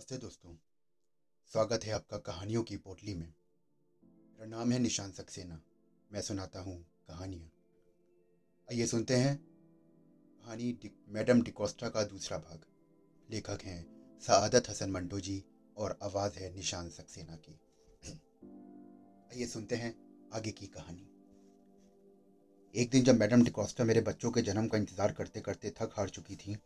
नमस्ते दोस्तों। स्वागत है आपका कहानियों की पोटली में। मेरा नाम है निशान सक्सेना। मैं सुनाता हूँ कहानियाँ। आइए सुनते हैं। कहानी डि, मैडम डिकोस्टा का दूसरा भाग। लेखक हैं सआदत हसन मंटो जी और आवाज़ है निशान सक्सेना की। आइए सुनते हैं आगे की कहानी। एक दिन जब मैडम डिकोस्टा मेरे बच्चों के जन्म का इंतज़ार करते करते थक हार चुकी थी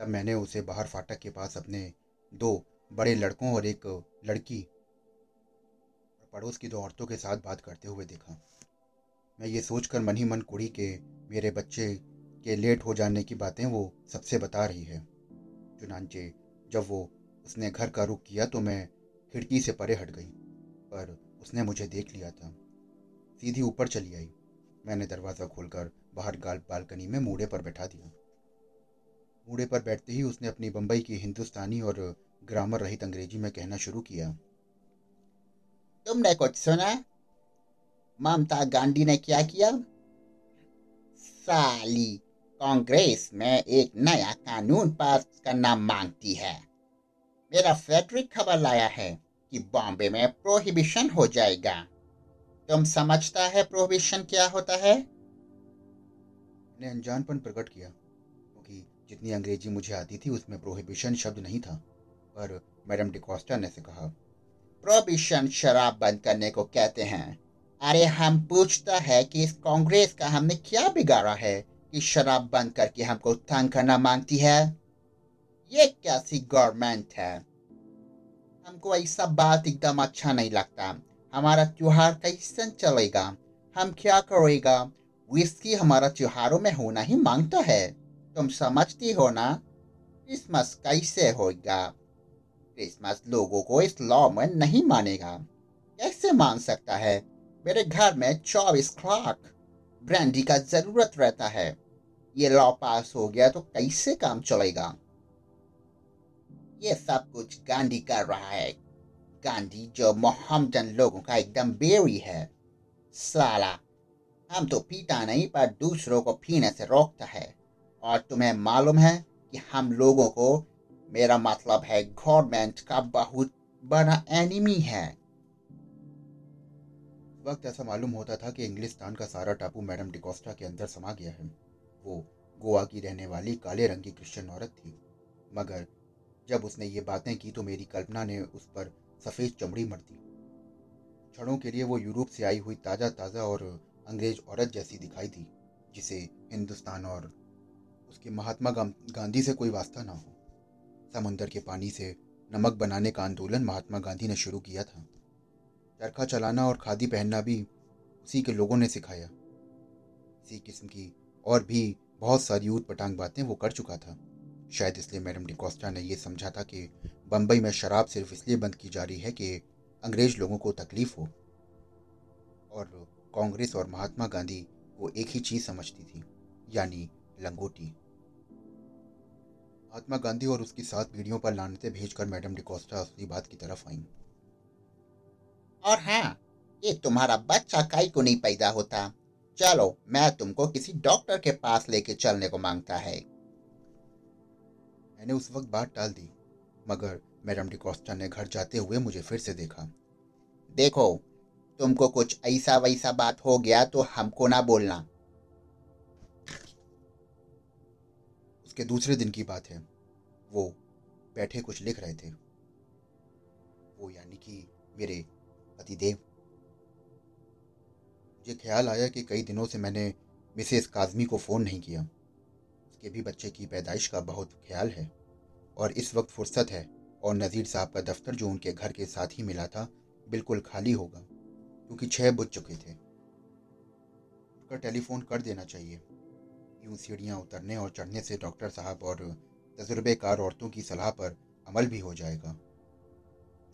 तब मैंने उसे बाहर फाटक के पास अपने दो बड़े लड़कों और एक लड़की पड़ोस की दो औरतों के साथ बात करते हुए देखा। मैं ये सोचकर मन ही मन कुड़ी के मेरे बच्चे के लेट हो जाने की बातें वो सबसे बता रही है। चुनानचे जब वो उसने घर का रुख किया तो मैं खिड़की से परे हट गई, पर उसने मुझे देख लिया था। सीधी ऊपर चली आई। मैंने दरवाज़ा खोलकर बाहर गाल बालकनी में मूड़े पर बैठा दिया। मूड़े पर बैठते ही उसने अपनी बम्बई की हिंदुस्तानी और ग्रामर रहित अंग्रेज़ी में कहना शुरू किया। तुमने कुछ सुना? ममता गांधी ने क्या किया? साली, कांग्रेस में एक नया कानून पास करना मांगती है। मेरा फेडरिक खबर लाया है कि बॉम्बे में प्रोहिबिशन हो जाएगा। तुम समझता है प्रोहिबिशन क्या होता है? मैंने अनजानपन प्रकट किया, क्योंकि जितनी अंग्रेज़ी मुझे आती थी, उसमें प्रोहिबिशन शब्द नहीं था। पर मैडम डिकोस्टा ने से कहा प्रोहिबिशन शराब बंद करने को कहते हैं। अरे, हम पूछता है कि इस कांग्रेस का हमने क्या बिगाड़ा है कि शराब बंद करके हमको तंग करना मांगती है? ये कैसी गवर्नमेंट है? हमको ऐसा बात एकदम अच्छा नहीं लगता। हमारा त्योहार कैसे चलेगा? हम क्या करेगा? विस्की हमारा त्योहारों में होना ही माँगता है। तुम समझती हो ना? क्रिसमस कैसे होगा? क्रिसमस लोगों को इस लॉ में नहीं मानेगा। कैसे मान सकता है? मेरे घर में चौबीस क्लाक ब्रांडी का ज़रूरत रहता है। ये लॉ पास हो गया तो कैसे काम चलेगा? ये सब कुछ गांधी कर रहा है। गांधी जो मोहम्मदन लोगों का एकदम बेरी है। साला, हम तो पीता नहीं, पर दूसरों को पीने से रोकता है। और तुम्हें मालूम है कि हम लोगों को मेरा मतलब है गवर्नमेंट का बहुत बड़ा एनिमी है। वक्त ऐसा मालूम होता था कि इंग्लिस्तान का सारा टापू मैडम डिकोस्टा के अंदर समा गया है। वो गोवा की रहने वाली काले रंग की क्रिश्चियन औरत थी। मगर जब उसने ये बातें की तो मेरी कल्पना ने उस पर सफ़ेद चमड़ी मर दी। क्षणों के लिए वो यूरोप से आई हुई ताज़ा ताज़ा और अंग्रेज़ औरत जैसी दिखाई थी जिसे हिंदुस्तान और उसके महात्मा गांधी से कोई वास्ता ना हो। समुंदर के पानी से नमक बनाने का आंदोलन महात्मा गांधी ने शुरू किया था। चरखा चलाना और खादी पहनना भी उसी के लोगों ने सिखाया। इसी किस्म की और भी बहुत सारी ऊट पटांग बातें वो कर चुका था। शायद इसलिए मैडम डिकोस्टा ने यह समझा था कि बम्बई में शराब सिर्फ़ इसलिए बंद की जा रही है कि अंग्रेज़ लोगों को तकलीफ़ हो। और कांग्रेस और महात्मा गांधी को एक ही चीज़ समझती थी, यानी लंगोटी। महात्मा गांधी और उसकी सात पीढ़ियों पर लानते भेजकर मैडम डिकोस्टा असली बात की तरफ़ आई। और हाँ ये तुम्हारा बच्चा काई को नहीं पैदा होता। चलो मैं तुमको किसी डॉक्टर के पास लेके चलने को माँगता है। मैंने उस वक्त बात टाल दी मगर मैडम डिकोस्टा ने घर जाते हुए मुझे फिर से देखा। देखो तुमको कुछ ऐसा वैसा बात हो गया तो हमको ना बोलना। उसके दूसरे दिन की बात है। वो बैठे कुछ लिख रहे थे। वो यानी कि मेरे पतिदेव। मुझे ख्याल आया कि कई दिनों से मैंने मिसेस काजमी को फ़ोन नहीं किया। उसके भी बच्चे की पैदाइश का बहुत ख्याल है और इस वक्त फुर्सत है और नज़ीर साहब का दफ्तर जो उनके घर के साथ ही मिला था, बिल्कुल खाली होगा, क्योंकि छः बुझ चुके थे। उनका टेलीफोन कर देना चाहिए। यूँ सीढ़ियाँ उतरने और चढ़ने से डॉक्टर साहब और तजुर्बेकार औरतों की सलाह पर अमल भी हो जाएगा।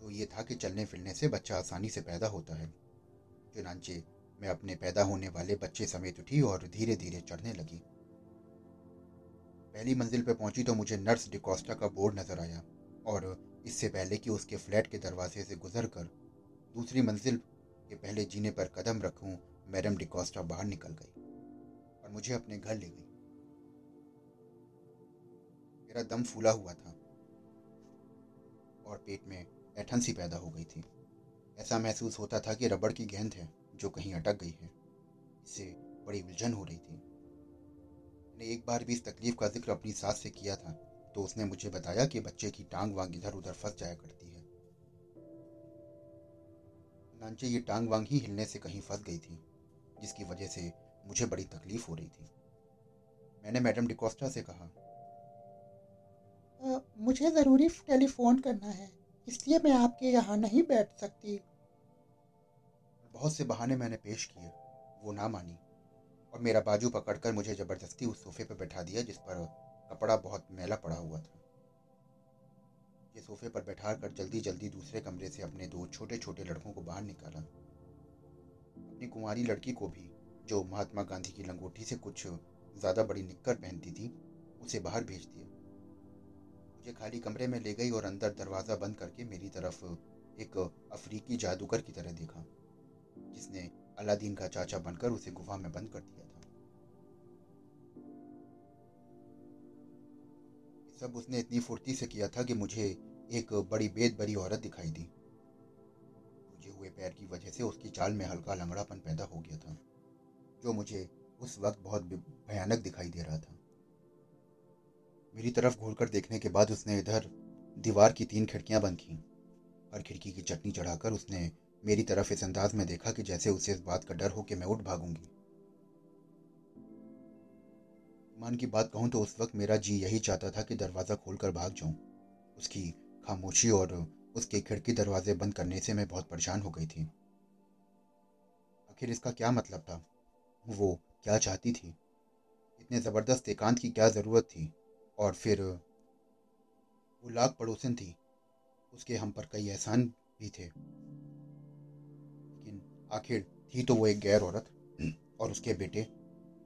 तो ये था कि चलने फिरने से बच्चा आसानी से पैदा होता है। चुनाचे मैं अपने पैदा होने वाले बच्चे समेत उठी और धीरे धीरे चढ़ने लगी। पहली मंजिल पर पहुँची तो मुझे नर्स डिकोस्टा का बोर्ड नज़र आया और इससे पहले कि उसके फ्लैट के दरवाजे से गुजर कर दूसरी मंजिल के पहले जीने पर कदम रखूँ, मैडम डिकोस्टा बाहर निकल गई। और मुझे अपने घर ले गई। मेरा दम फूला हुआ था और पेट में ऐठन सी पैदा हो गई थी। ऐसा महसूस होता था कि रबड़ की गेंद है जो कहीं अटक गई है। इससे बड़ी उलझन हो रही थी। मैंने एक बार भी इस तकलीफ़ का ज़िक्र अपनी सास से किया था तो उसने मुझे बताया कि बच्चे की टांग वांग इधर उधर फंस जाया करती है। नानचे, ये टांग वांग ही हिलने से कहीं फंस गई थी, जिसकी वजह से मुझे बड़ी तकलीफ़ हो रही थी। मैंने मैडम डिकोस्टा से कहा आ, मुझे ज़रूरी टेलीफोन करना है इसलिए मैं आपके यहाँ नहीं बैठ सकती। बहुत से बहाने मैंने पेश किए वो ना मानी और मेरा बाजू पकड़कर मुझे ज़बरदस्ती उस सोफे पर बैठा दिया जिस पर कपड़ा बहुत मैला पड़ा हुआ था। ये सोफे पर बैठा कर जल्दी जल्दी दूसरे कमरे से अपने दो छोटे छोटे लड़कों को बाहर निकाला। अपनी कुंवारी लड़की को भी जो महात्मा गांधी की लंगोटी से कुछ ज़्यादा बड़ी निक्कर पहनती थी, उसे बाहर भेज दिया। मुझे खाली कमरे में ले गई और अंदर दरवाज़ा बंद करके मेरी तरफ़ एक अफ्रीकी जादूगर की तरह देखा, जिसने अलादीन का चाचा बनकर उसे गुफा में बंद कर दिया था। सब उसने इतनी फुर्ती से किया था कि मुझे एक बड़ी बेद बरी औरत दिखाई दी। मुझे हुए पैर की वजह से उसकी चाल में हल्का लंगड़ापन पैदा हो गया था। जो मुझे उस वक्त बहुत भयानक दिखाई दे रहा था। मेरी तरफ़ घूरकर देखने के बाद उसने इधर दीवार की तीन खिड़कियाँ बंद की हर खिड़की की चटनी चढ़ाकर उसने मेरी तरफ़ इस अंदाज में देखा कि जैसे उसे इस बात का डर हो कि मैं उठ भागूँगी। मान की बात कहूँ तो उस वक्त मेरा जी यही चाहता था कि दरवाज़ा खोलकर भाग जाऊँ। उसकी खामोशी और उसके खिड़की दरवाजे बंद करने से मैं बहुत परेशान हो गई थी। आखिर इसका क्या मतलब था? वो क्या चाहती थी? इतने ज़बरदस्त एकांत की क्या ज़रूरत थी? और फिर, वो लाख पड़ोसन थी। उसके हम पर कई एहसान भी थे। लेकिन आखिर थी तो वो एक गैर औरत, और उसके बेटे,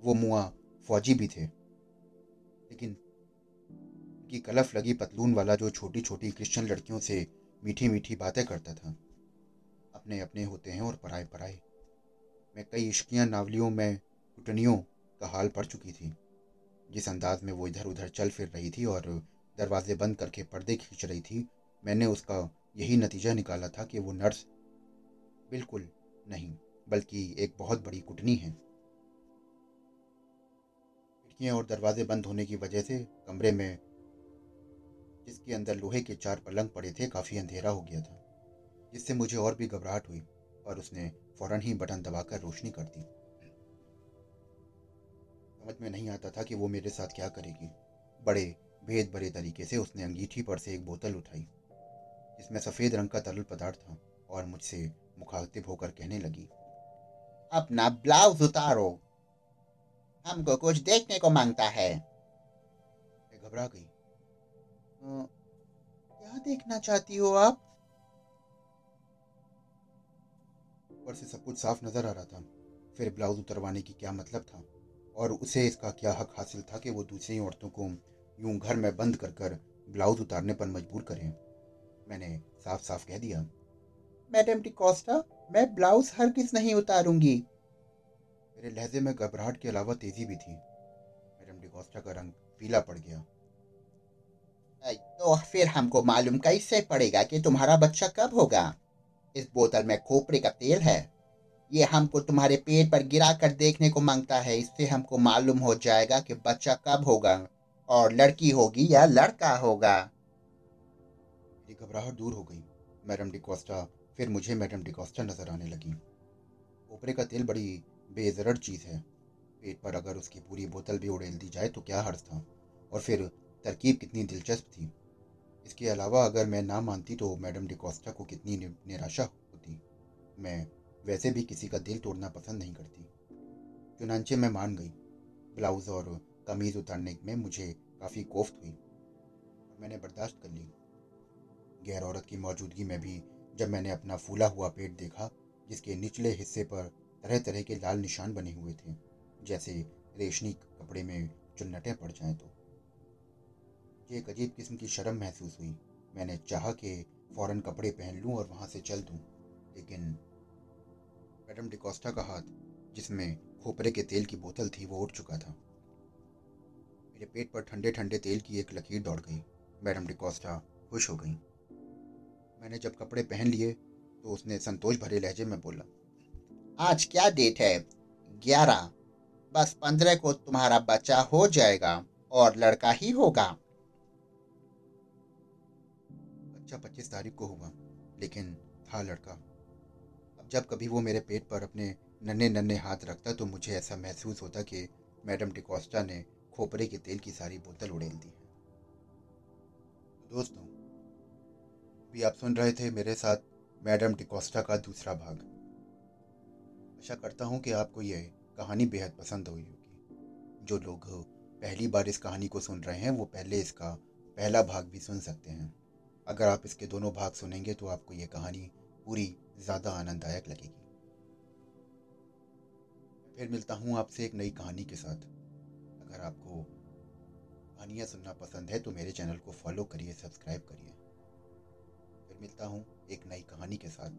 वो मुआ फौजी भी थे। लेकिन की कलफ लगी पतलून वाला जो छोटी छोटी क्रिश्चियन लड़कियों से मीठी मीठी बातें करता था। अपने अपने होते हैं और पराए पराए मैं कई इश्कियाँ, नावलियों में कुटनियों का हाल पड़ चुकी थी। जिस अंदाज में वो इधर उधर चल फिर रही थी और दरवाजे बंद करके पर्दे खींच रही थी, मैंने उसका यही नतीजा निकाला था कि वो नर्स बिल्कुल नहीं, बल्कि एक बहुत बड़ी कुटनी है। खिड़कियाँ और दरवाजे बंद होने की वजह से कमरे में, जिसके अंदर लोहे के चार पलंग पड़े थे, काफ़ी अंधेरा हो गया था, जिससे मुझे और भी घबराहट हुई और उसने फ़ौरन ही बटन दबाकर रोशनी कर दी समझ में नहीं आता था कि वो मेरे साथ क्या करेगी। बड़े भेद भरे तरीके से उसने अंगीठी पर से एक बोतल उठाई, जिसमें सफ़ेद रंग का तरल पदार्थ था और मुझसे मुखातिब होकर कहने लगी, अपना ब्लाउज उतारो। हमको कुछ देखने को माँगता है। घबरा गई। क्या देखना चाहती हो आप? ऊपर से सब कुछ साफ़ नज़र आ रहा था। फिर ब्लाउज उतरवाने की क्या मतलब था? और उसे इसका क्या हक हासिल था कि वो दूसरी औरतों को यूँ घर में बंद कर कर ब्लाउज उतारने पर मजबूर करें? मैंने साफ़ साफ़ कह दिया, मैडम डिकोस्टा मैं ब्लाउज हर किस नहीं उतारूँगी। मेरे लहजे में घबराहट के अलावा तेज़ी भी थी। मैडम डिकोस्टा का रंग पीला पड़ गया। तो फिर हमको मालूम कैसे पड़ेगा कि तुम्हारा बच्चा कब होगा? इस बोतल में खोपरे का तेल है। ये हमको तुम्हारे पेट पर गिरा कर देखने को माँगता है। इससे हमको मालूम हो जाएगा कि बच्चा कब होगा और लड़की होगी या लड़का होगा। मेरी घबराहट दूर हो गई। मैडम डिकोस्टा, फिर मुझे मैडम डिकॉस्टा नज़र आने लगी। ऊपरे का तेल बड़ी बेजरड़ चीज़ है। पेट पर अगर उसकी पूरी बोतल भी उड़ेल दी जाए तो क्या हर्ज था? और फिर तरकीब कितनी दिलचस्प थी। इसके अलावा अगर मैं ना मानती तो मैडम डिकॉस्टा को कितनी निराशा होती। मैं वैसे भी किसी का दिल तोड़ना पसंद नहीं करती। चुनाचे मैं मान गई। ब्लाउज़ और कमीज़ उतारने में मुझे काफ़ी कोफ्त हुई। मैंने बर्दाश्त कर ली। गैर औरत की मौजूदगी में भी जब मैंने अपना फूला हुआ पेट देखा, जिसके निचले हिस्से पर तरह तरह के लाल निशान बने हुए थे, जैसे रेशमी कपड़े में चुन्नटें पड़ जाएँ तो। मुझे एक अजीब किस्म की शर्म महसूस हुई। मैंने चाहा कि फ़ौरन कपड़े पहन लूँ और वहाँ से चल दूँ, लेकिन मैडम डिकोस्टा का हाथ, जिसमें खोपरे के तेल की बोतल थी, वो उठ चुका था। मेरे पेट पर ठंडे ठंडे तेल की एक लकीर दौड़ गई। मैडम डिकोस्टा खुश हो गई। मैंने जब कपड़े पहन लिए तो उसने संतोष भरे लहजे में बोला, आज क्या डेट है? ग्यारह। बस पंद्रह को तुम्हारा बच्चा हो जाएगा और लड़का ही होगा। बच्चा पच्चीस तारीख को हुआ, लेकिन था लड़का, अब जब कभी वो मेरे पेट पर अपने नन्हे नन्हे हाथ रखता तो मुझे ऐसा महसूस होता कि मैडम डिकोस्टा ने खोपरे के तेल की सारी बोतल उड़ेल दी है। दोस्तों, भी आप सुन रहे थे मेरे साथ मैडम डिकोस्टा का दूसरा भाग। आशा करता हूँ कि आपको ये कहानी बेहद पसंद हुई होगी। जो लोग पहली बार इस कहानी को सुन रहे हैं, वो पहले इसका पहला भाग भी सुन सकते हैं। अगर आप इसके दोनों भाग सुनेंगे तो आपको ये कहानी पूरी ज़्यादा आनंददायक लगेगी। फिर मिलता हूँ आपसे एक नई कहानी के साथ। अगर आपको कहानियाँ सुनना पसंद है तो मेरे चैनल को फॉलो करिए, सब्सक्राइब करिए। फिर मिलता हूँ एक नई कहानी के साथ।